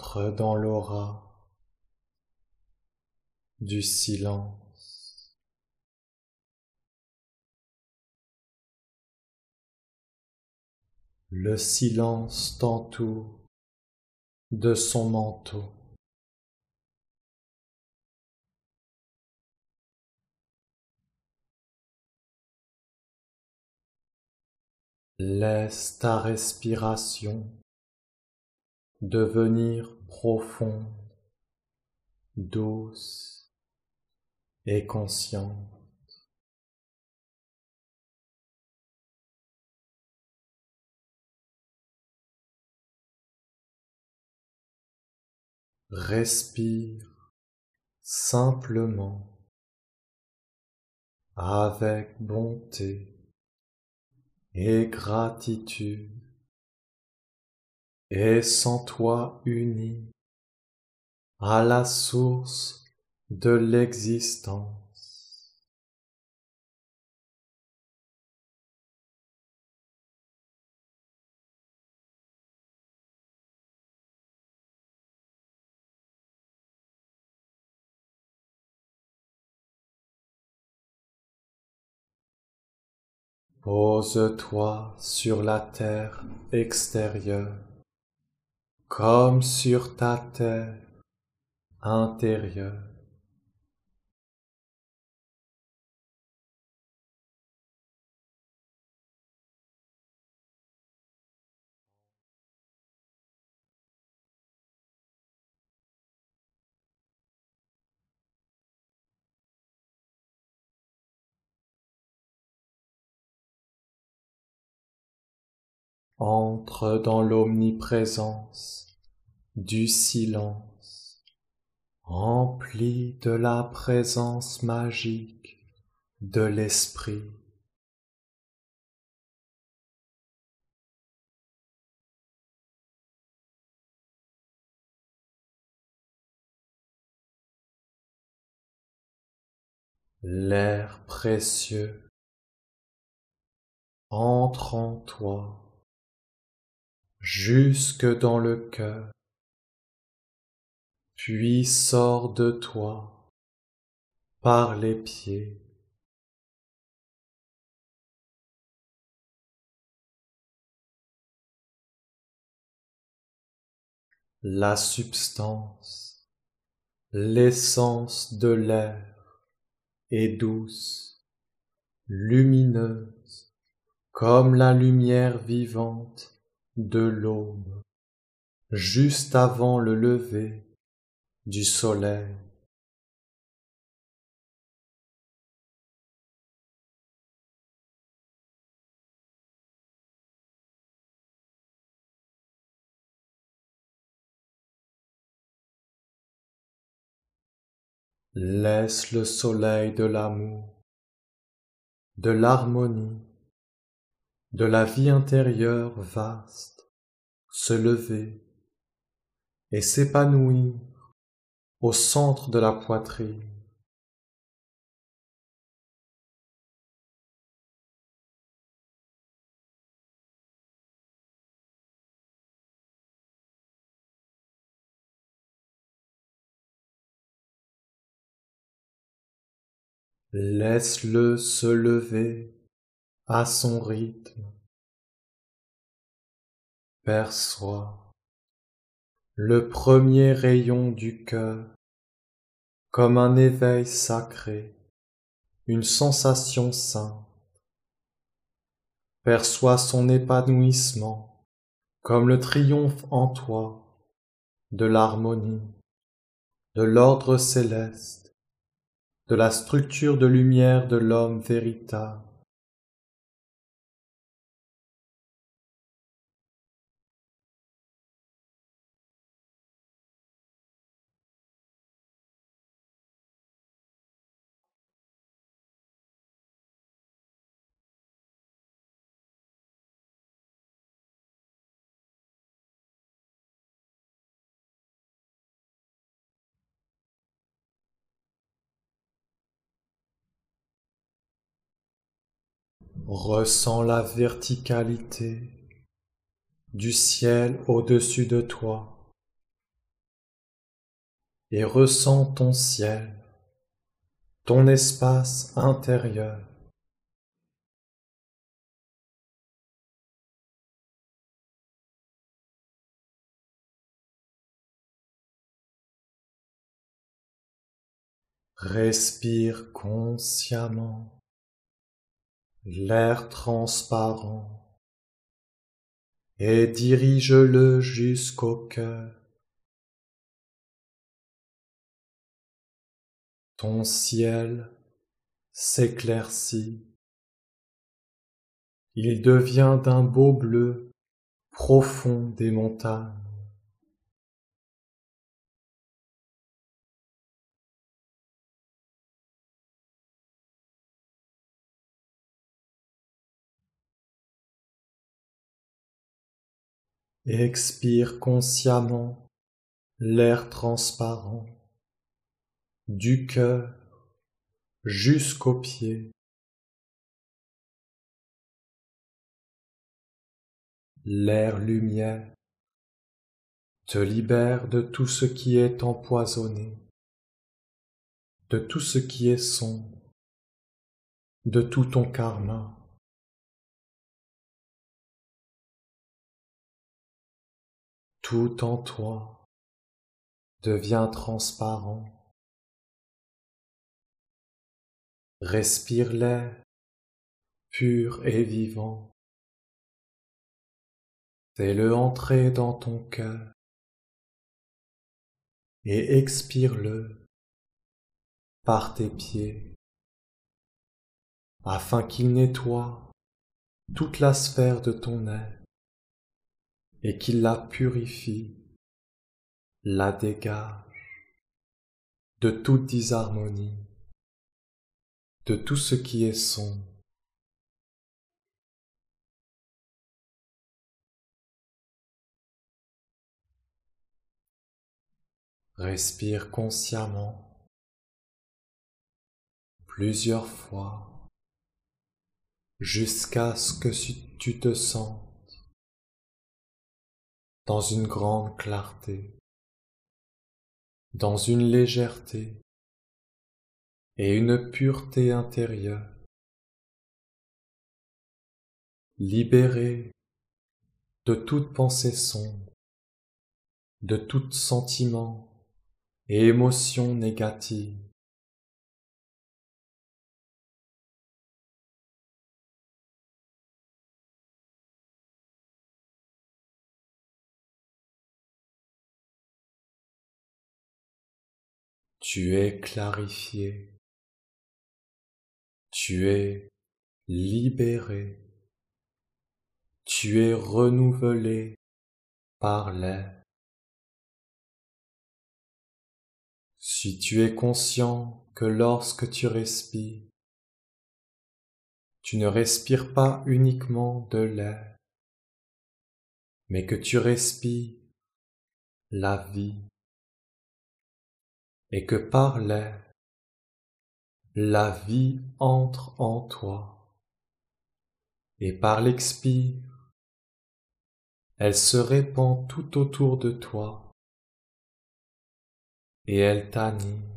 Entre dans l'aura du silence. Le silence t'entoure de son manteau. Laisse ta respiration devenir profonde, douce et consciente. Respire simplement avec bonté et gratitude et sens-toi uni à la source de l'existence. Pose-toi sur la terre extérieure comme sur ta terre intérieure. Entre dans l'omniprésence du silence, rempli de la présence magique de l'esprit. L'air précieux entre en toi jusque dans le cœur, puis sort de toi par les pieds. La substance, l'essence de l'air est douce, lumineuse, comme la lumière vivante de l'aube, juste avant le lever du soleil. Laisse le soleil de l'amour, de l'harmonie de la vie intérieure vaste se lever et s'épanouir au centre de la poitrine. Laisse-le se lever à son rythme. Perçois le premier rayon du cœur comme un éveil sacré, une sensation sainte. Perçois son épanouissement comme le triomphe en toi de l'harmonie, de l'ordre céleste, de la structure de lumière de l'homme véritable Ressens la verticalité du ciel au-dessus de toi et ressens ton ciel, ton espace intérieur. Respire consciemment l'air transparent et dirige-le jusqu'au cœur. Ton ciel s'éclaircit. Il devient d'un beau bleu profond des montagnes. Expire consciemment l'air transparent du cœur jusqu'aux pieds. L'air lumière te libère de tout ce qui est empoisonné, de tout ce qui est sombre, de tout ton karma. Tout en toi devient transparent. Respire l'air pur et vivant. Fais-le entrer dans ton cœur et expire-le par tes pieds afin qu'il nettoie toute la sphère de ton être et qu'il la purifie, la dégage de toute disharmonie, de tout ce qui est sombre. Respire consciemment plusieurs fois jusqu'à ce que tu te sens dans une grande clarté, dans une légèreté et une pureté intérieure, libéré de toute pensée sombre, de tout sentiment et émotion négative. Tu es clarifié. Tu es libéré. Tu es renouvelé par l'air. Si tu es conscient que lorsque tu respires, tu ne respires pas uniquement de l'air, mais que tu respires la vie, et que par l'air, la vie entre en toi, et par l'expire, elle se répand tout autour de toi, et elle t'anime.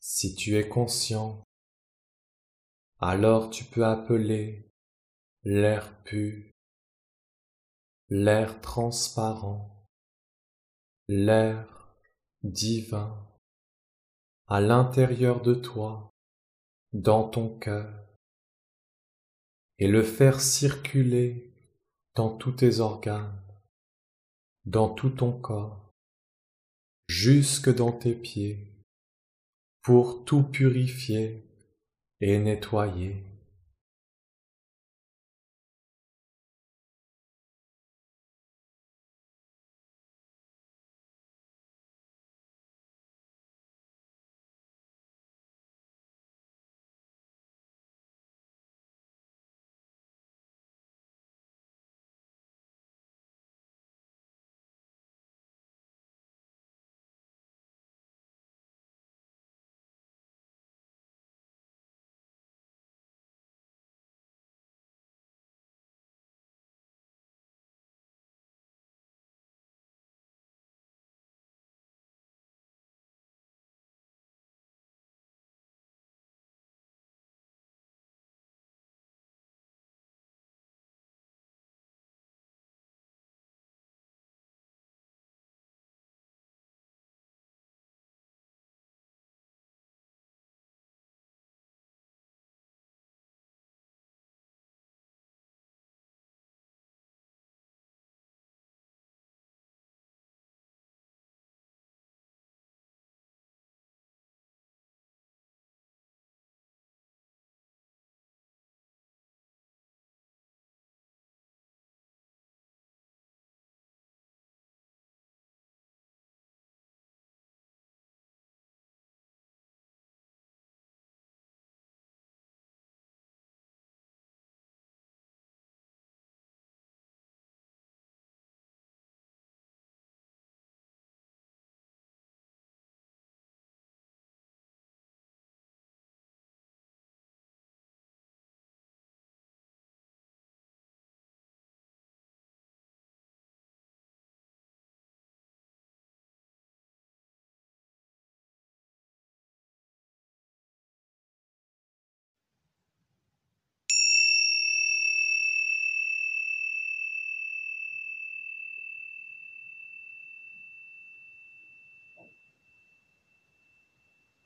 Si tu es conscient, alors tu peux appeler l'air pur l'air transparent, l'air divin à l'intérieur de toi, dans ton cœur, et le faire circuler dans tous tes organes, dans tout ton corps, jusque dans tes pieds, pour tout purifier et nettoyer.